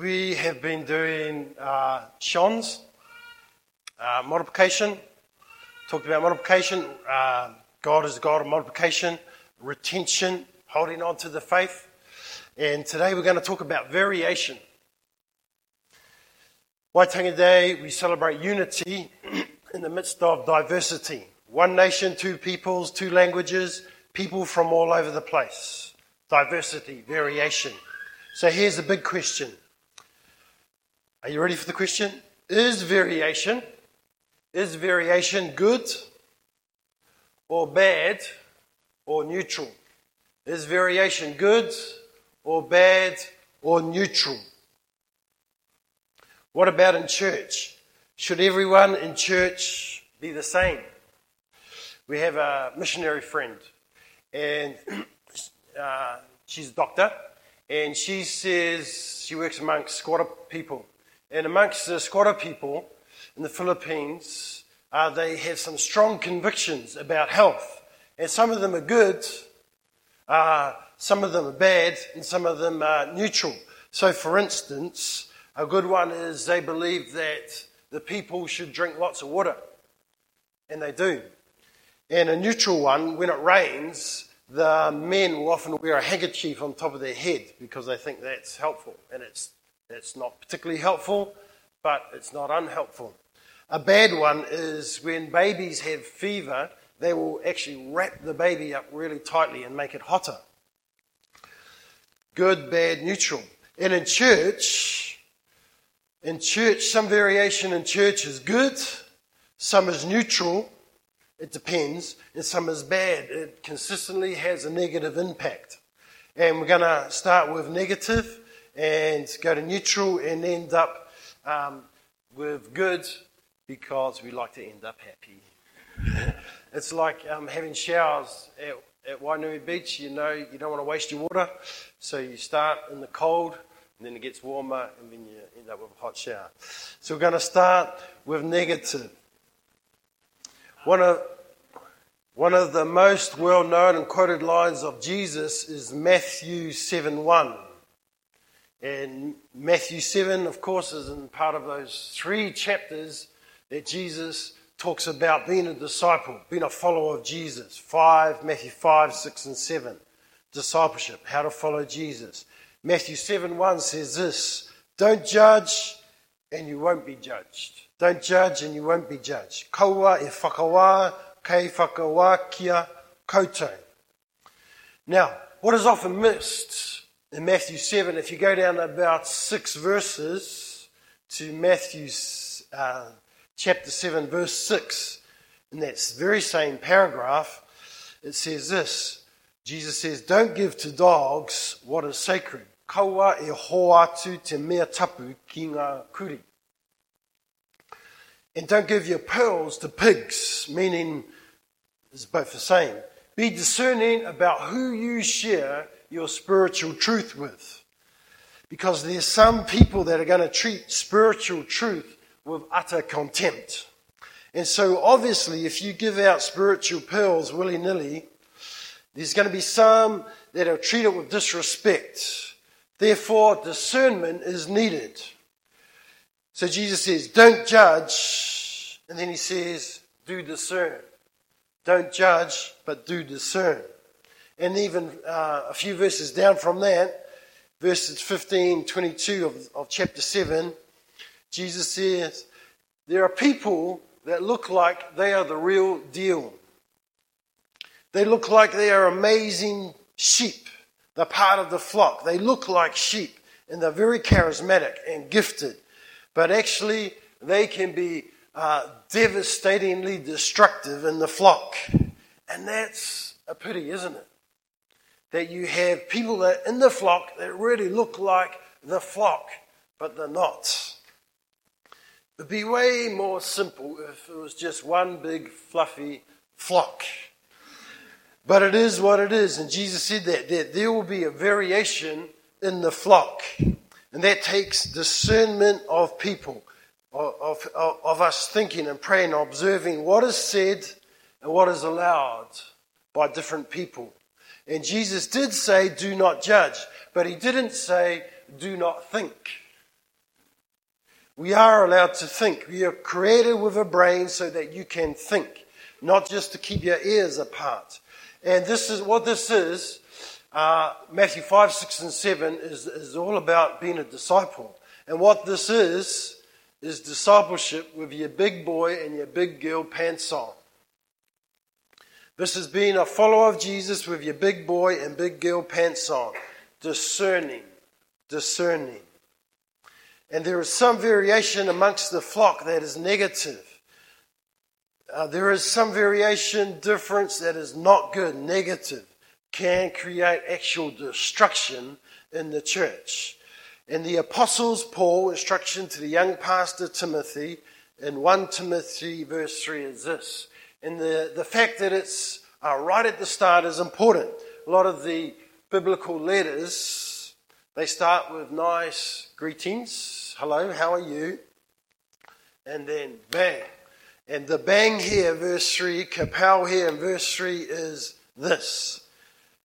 We have been doing uh, Sean's uh, multiplication. Talked about multiplication. Uh, God is the God of multiplication, retention, holding on to the faith. And today we're going to talk about variation. Waitangi Day, we celebrate unity in the midst of diversity. One nation, two peoples, two languages, people from all over the place. Diversity, variation. So here's the big question. Are you ready for the question? Is variation, is variation good or bad or neutral? Is variation good or bad or neutral? What about in church? Should everyone in church be the same? We have a missionary friend, and uh, she's a doctor, and she says she works amongst squatter people. And amongst the squatter people in the Philippines, uh, they have some strong convictions about health. And some of them are good, uh, some of them are bad, and some of them are neutral. So, for instance, a good one is they believe that the people should drink lots of water. And they do. And a neutral one, when it rains, the men will often wear a handkerchief on top of their head because they think that's helpful. And it's, it's not particularly helpful, but it's not unhelpful. A bad one is when babies have fever, they will actually wrap the baby up really tightly and make it hotter. Good, bad, neutral. And in church, in church, some variation in church is good, some is neutral, it depends, and some is bad. It consistently has a negative impact. And we're going to start with negative and go to neutral and end up um, with good because we like to end up happy. it's like um, having showers at, at Wainui Beach. You know, you don't want to waste your water, so you start in the cold, and then it gets warmer, and then you end up with a hot shower. So we're going to start with negative. One of, one of the most well known and quoted lines of Jesus is Matthew 7 1. And Matthew 7, of course, is in part of those three chapters that Jesus talks about being a disciple, being a follower of Jesus. 5, Matthew 5, 6, and 7. Discipleship, how to follow Jesus. Matthew 7 1 says this Don't judge and you won't be judged. Don't judge and you won't be judged. Kaua e whakawa, kei whakawa kia koutou. Now, what is often missed in Matthew 7, if you go down about six verses to Matthew uh, chapter 7, verse 6, in that very same paragraph, it says this Jesus says, Don't give to dogs what is sacred. Kaua e hoatu te mea tapu ki ngā kuri. And don't give your pearls to pigs, meaning it's both the same. Be discerning about who you share your spiritual truth with. Because there's some people that are going to treat spiritual truth with utter contempt. And so, obviously, if you give out spiritual pearls willy nilly, there's going to be some that are treated with disrespect. Therefore, discernment is needed. So Jesus says, Don't judge. And then he says, Do discern. Don't judge, but do discern. And even uh, a few verses down from that, verses 15, 22 of, of chapter 7, Jesus says, There are people that look like they are the real deal. They look like they are amazing sheep. They're part of the flock. They look like sheep and they're very charismatic and gifted. But actually, they can be uh, devastatingly destructive in the flock. And that's a pity, isn't it? That you have people that in the flock that really look like the flock, but they're not. It'd be way more simple if it was just one big fluffy flock. But it is what it is. And Jesus said that, that there will be a variation in the flock. And that takes discernment of people, of, of, of us thinking and praying, observing what is said and what is allowed by different people. And Jesus did say, do not judge, but he didn't say, do not think. We are allowed to think. We are created with a brain so that you can think, not just to keep your ears apart. And this is what this is. Uh, Matthew 5, 6, and 7 is, is all about being a disciple. And what this is, is discipleship with your big boy and your big girl pants on. This is being a follower of Jesus with your big boy and big girl pants on. Discerning. Discerning. And there is some variation amongst the flock that is negative. Uh, there is some variation, difference that is not good, negative, can create actual destruction in the church. And the Apostles' Paul instruction to the young pastor Timothy in 1 Timothy verse 3 is this. And the, the fact that it's uh, right at the start is important. A lot of the biblical letters, they start with nice greetings. Hello, how are you? And then bang. And the bang here, verse 3, kapow here in verse 3 is this.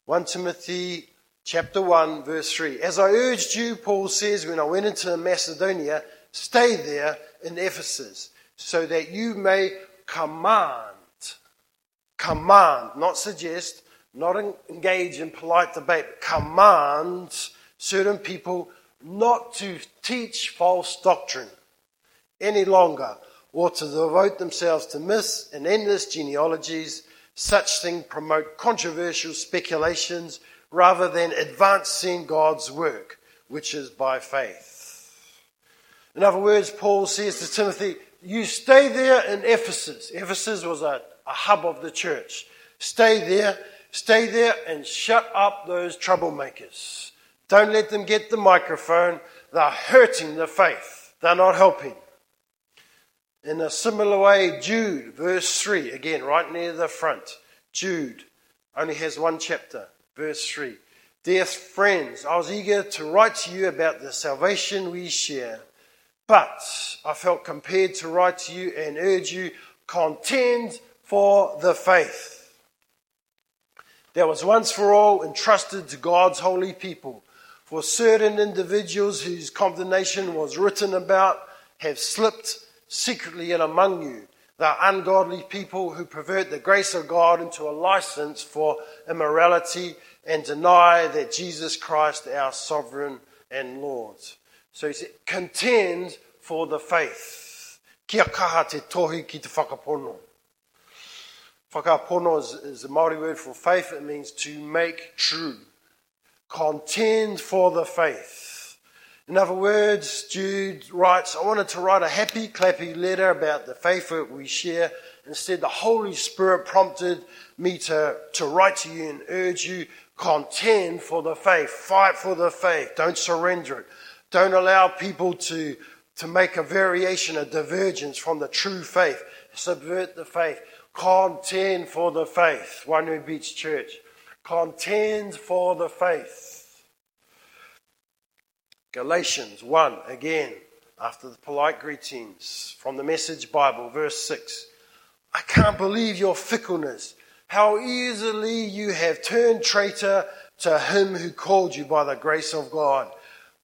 1 Timothy chapter 1, verse 3. As I urged you, Paul says, when I went into Macedonia, stay there in Ephesus, so that you may command, command, not suggest, not engage in polite debate, but command certain people not to teach false doctrine any longer or to devote themselves to myths and endless genealogies. Such things promote controversial speculations rather than advancing God's work, which is by faith. In other words, Paul says to Timothy, You stay there in Ephesus. Ephesus was a, a hub of the church. Stay there, stay there, and shut up those troublemakers. Don't let them get the microphone. They're hurting the faith, they're not helping. In a similar way, Jude, verse 3, again, right near the front. Jude only has one chapter. Verse 3 Dear friends, I was eager to write to you about the salvation we share, but I felt compelled to write to you and urge you contend for the faith that was once for all entrusted to God's holy people. For certain individuals whose condemnation was written about have slipped secretly in among you the ungodly people who pervert the grace of God into a license for immorality and deny that Jesus Christ, our sovereign and Lord. So he said, contend for the faith. Kia kaha te tohi ki te whakapono. Whakapono is, is a Māori word for faith. It means to make true. Contend for the faith. In other words, Jude writes, I wanted to write a happy, clappy letter about the faith that we share. Instead, the Holy Spirit prompted me to, to write to you and urge you, contend for the faith, fight for the faith, don't surrender it. Don't allow people to, to make a variation, a divergence from the true faith, subvert the faith. Contend for the faith, Wainui Beach Church. Contend for the faith. Galatians 1, again, after the polite greetings from the Message Bible, verse 6. I can't believe your fickleness, how easily you have turned traitor to him who called you by the grace of God,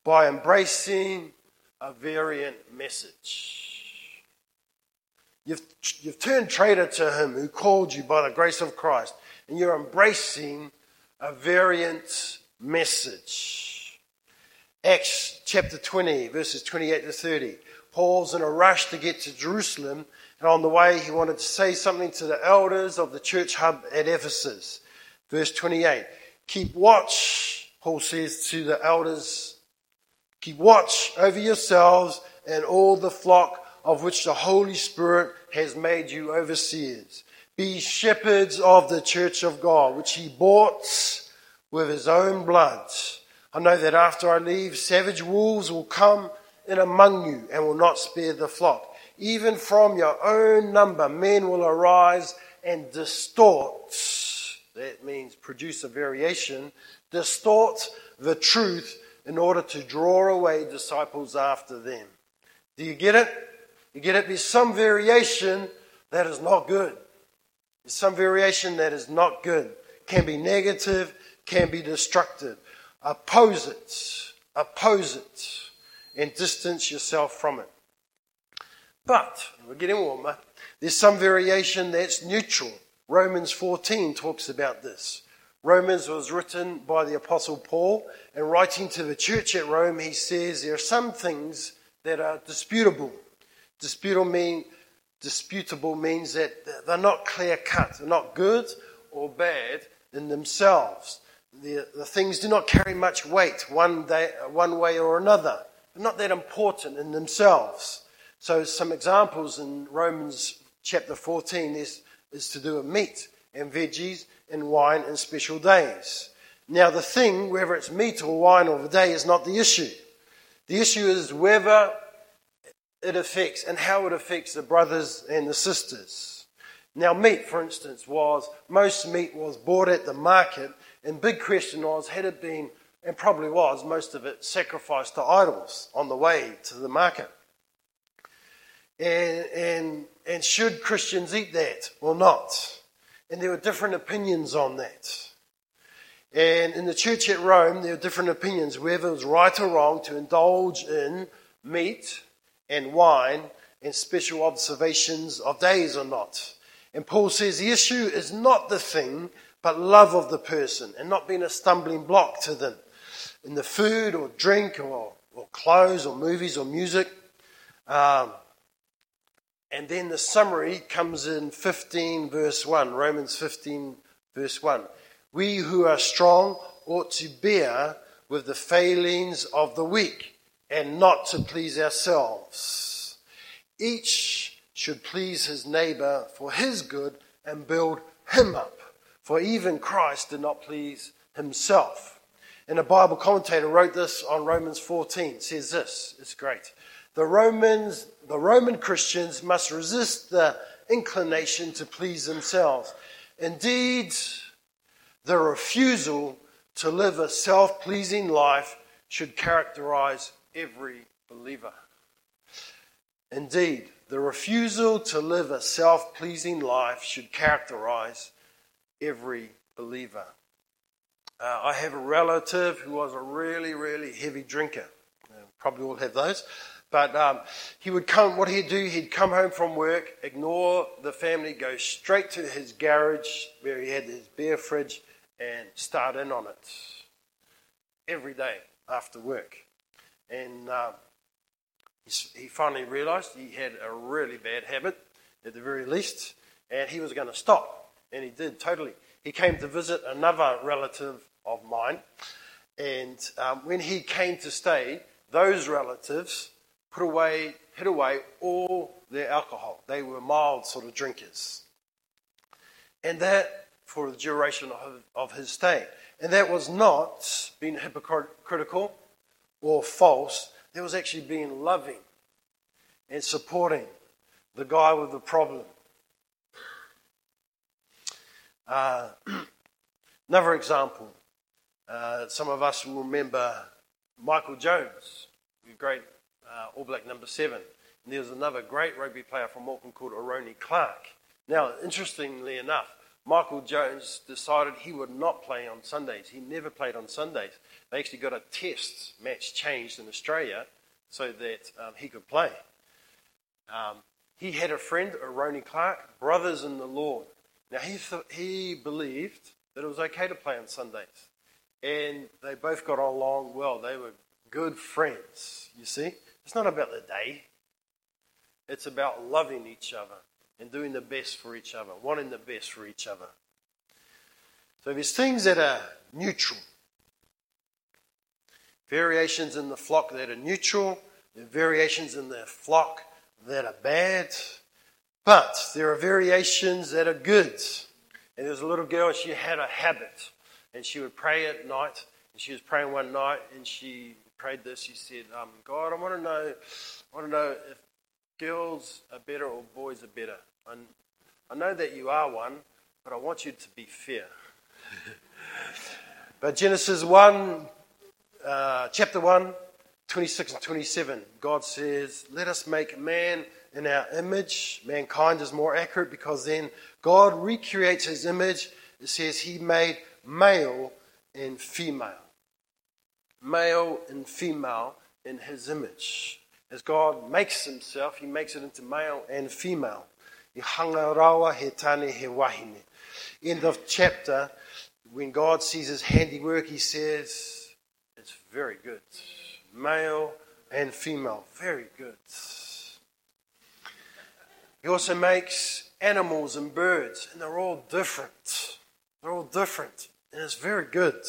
by embracing a variant message. You've, you've turned traitor to him who called you by the grace of Christ, and you're embracing a variant message. Acts chapter 20, verses 28 to 30. Paul's in a rush to get to Jerusalem, and on the way, he wanted to say something to the elders of the church hub at Ephesus. Verse 28. Keep watch, Paul says to the elders, keep watch over yourselves and all the flock of which the Holy Spirit has made you overseers. Be shepherds of the church of God, which he bought with his own blood. I know that after I leave, savage wolves will come in among you and will not spare the flock. Even from your own number, men will arise and distort, that means produce a variation, distort the truth in order to draw away disciples after them. Do you get it? You get it? There's some variation that is not good. There's some variation that is not good. Can be negative, can be destructive. Oppose it. Oppose it. And distance yourself from it. But, we're getting warmer, there's some variation that's neutral. Romans 14 talks about this. Romans was written by the Apostle Paul, and writing to the church at Rome, he says there are some things that are disputable. Disputable, mean, disputable means that they're not clear cut, they're not good or bad in themselves. The, the things do not carry much weight one, day, one way or another. They're not that important in themselves. So, some examples in Romans chapter 14 is, is to do with meat and veggies and wine and special days. Now, the thing, whether it's meat or wine or the day, is not the issue. The issue is whether it affects and how it affects the brothers and the sisters. Now, meat, for instance, was most meat was bought at the market, and big question was had it been, and probably was, most of it sacrificed to idols on the way to the market. And, and, and should Christians eat that or not? And there were different opinions on that. And in the church at Rome, there were different opinions whether it was right or wrong to indulge in meat and wine and special observations of days or not. And Paul says the issue is not the thing, but love of the person and not being a stumbling block to them in the food or drink or, or clothes or movies or music. Um, and then the summary comes in 15, verse 1, Romans 15, verse 1. We who are strong ought to bear with the failings of the weak and not to please ourselves. Each should please his neighbor for his good and build him up. For even Christ did not please himself. And a Bible commentator wrote this on Romans 14, says this, it's great. The Romans, the Roman Christians must resist the inclination to please themselves. Indeed, the refusal to live a self pleasing life should characterize every believer. Indeed, the refusal to live a self pleasing life should characterize every believer. Uh, I have a relative who was a really, really heavy drinker. Uh, probably all have those. But um, he would come, what he'd do, he'd come home from work, ignore the family, go straight to his garage where he had his beer fridge and start in on it every day after work. And um, he finally realized he had a really bad habit, at the very least, and he was going to stop. And he did totally. He came to visit another relative of mine, and um, when he came to stay, those relatives put away, hid away all their alcohol. They were mild sort of drinkers. And that for the duration of, of his stay. And that was not being hypocritical or false, that was actually being loving and supporting the guy with the problem. Uh, another example, uh, some of us will remember Michael Jones, great uh, All Black number seven. And there was another great rugby player from Auckland called Eroni Clarke. Now, interestingly enough, Michael Jones decided he would not play on Sundays. He never played on Sundays. They actually got a test match changed in Australia so that um, he could play. Um, he had a friend, Eroni Clarke, brothers in the Lord. Now, he, th- he believed that it was okay to play on Sundays. And they both got along well. They were good friends, you see. It's not about the day, it's about loving each other and doing the best for each other, wanting the best for each other. So there's things that are neutral. Variations in the flock that are neutral, there are variations in the flock that are bad, but there are variations that are good. And there's a little girl, she had a habit, and she would pray at night. And she was praying one night, and she prayed this. She said, um, God, I want to know, I want to know if girls are better or boys are better. I, know that you are one, but I want you to be fair. but Genesis 1, uh, chapter 1, 26 and 27, God says, Let us make man in our image. Mankind is more accurate because then God recreates his image. It says he made male and female male and female in his image. As God makes himself, he makes it into male and female. I hanga rawa he tane wahine. End of chapter, when God sees his handiwork, he says, it's very good. Male and female, very good. He also makes animals and birds, and they're all different. They're all different, and it's very good.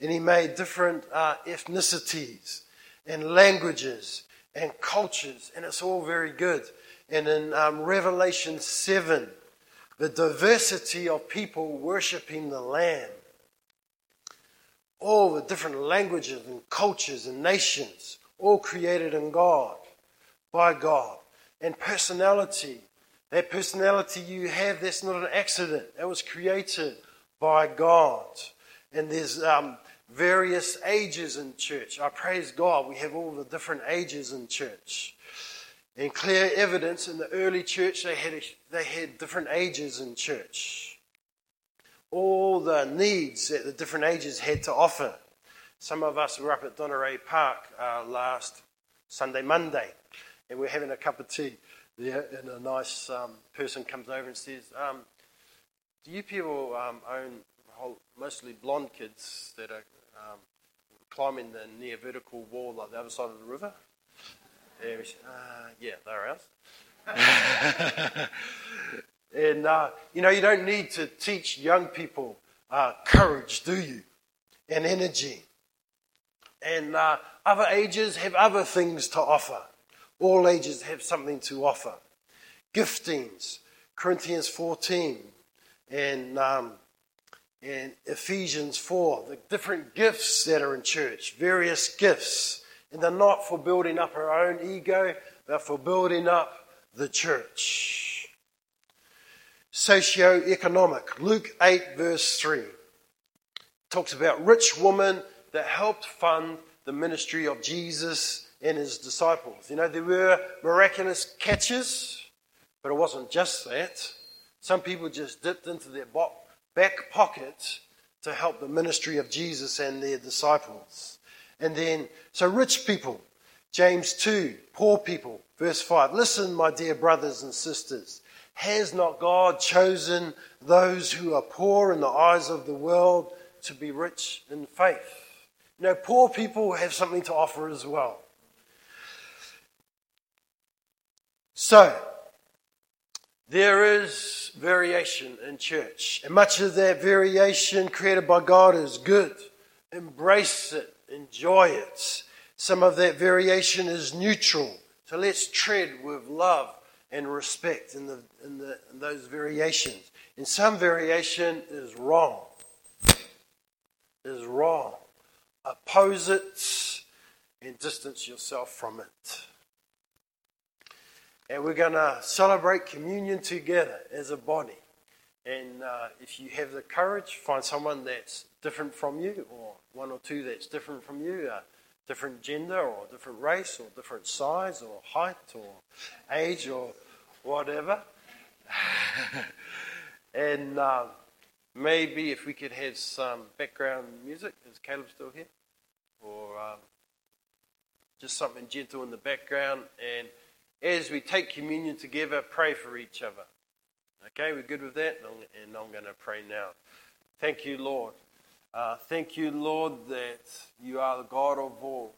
And he made different uh, ethnicities and languages and cultures, and it's all very good. And in um, Revelation 7, the diversity of people worshipping the Lamb, all the different languages and cultures and nations, all created in God, by God, and personality. That personality you have, that's not an accident. That was created by God. And there's um, various ages in church. I praise God, we have all the different ages in church. And clear evidence in the early church, they had, they had different ages in church. All the needs that the different ages had to offer. Some of us were up at Donneraille Park uh, last Sunday, Monday, and we're having a cup of tea there, and a nice um, person comes over and says, um, Do you people um, own whole, mostly blonde kids that are um, climbing the near vertical wall on the other side of the river? We uh, yeah, they're ours. and, uh, you know, you don't need to teach young people uh, courage, do you? And energy. And uh, other ages have other things to offer. All ages have something to offer. Giftings, Corinthians 14, and um, and Ephesians 4, the different gifts that are in church, various gifts. And they're not for building up our own ego, they're for building up the church. Socio-economic, Luke 8, verse 3, talks about rich woman that helped fund the ministry of Jesus and his disciples. You know, there were miraculous catches, but it wasn't just that. Some people just dipped into their back pocket to help the ministry of Jesus and their disciples. And then, so rich people, James 2, poor people, verse 5. Listen, my dear brothers and sisters. Has not God chosen those who are poor in the eyes of the world to be rich in faith? You know, poor people have something to offer as well. So, there is variation in church, and much of that variation created by God is good. Embrace it, enjoy it. Some of that variation is neutral. So let's tread with love and respect in, the, in, the, in those variations. And some variation is wrong. Is wrong. Oppose it and distance yourself from it. And we're going to celebrate communion together as a body. And uh, if you have the courage, find someone that's different from you, or one or two that's different from you, a different gender, or different race, or different size, or height, or age, or whatever. and uh, maybe if we could have some background music, is Caleb still here? Or um, just something gentle in the background. And as we take communion together, pray for each other. Okay, we're good with that? And I'm going to pray now. Thank you, Lord. Uh, thank you, Lord, that you are the God of all.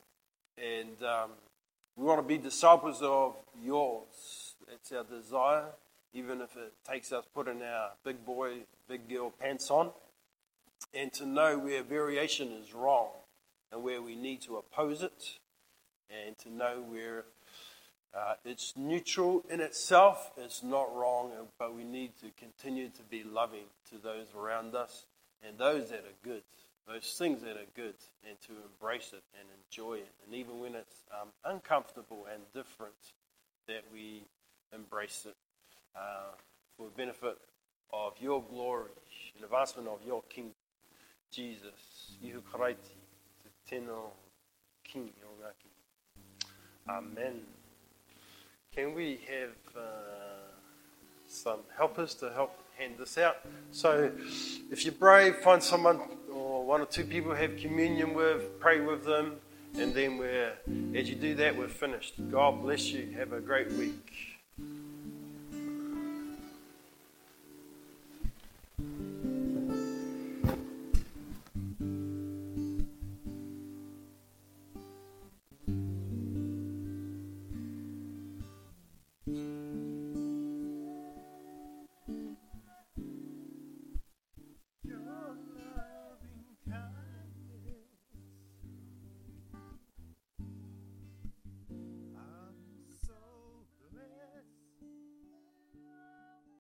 And um, we want to be disciples of yours. That's our desire, even if it takes us putting our big boy, big girl pants on. And to know where variation is wrong and where we need to oppose it. And to know where uh, it's neutral in itself, it's not wrong, but we need to continue to be loving to those around us and those that are good, those things that are good, and to embrace it and enjoy it. And even when it's um, uncomfortable and different, that we embrace it uh, for the benefit of your glory and advancement of your kingdom. Jesus. Ihu karaiti, te tino King Amen. Can we have uh, some helpers to help hand this out? So, if you're brave, find someone or one or two people have communion with, pray with them, And then we're, as you do that, we're finished. God bless you. Have a great week.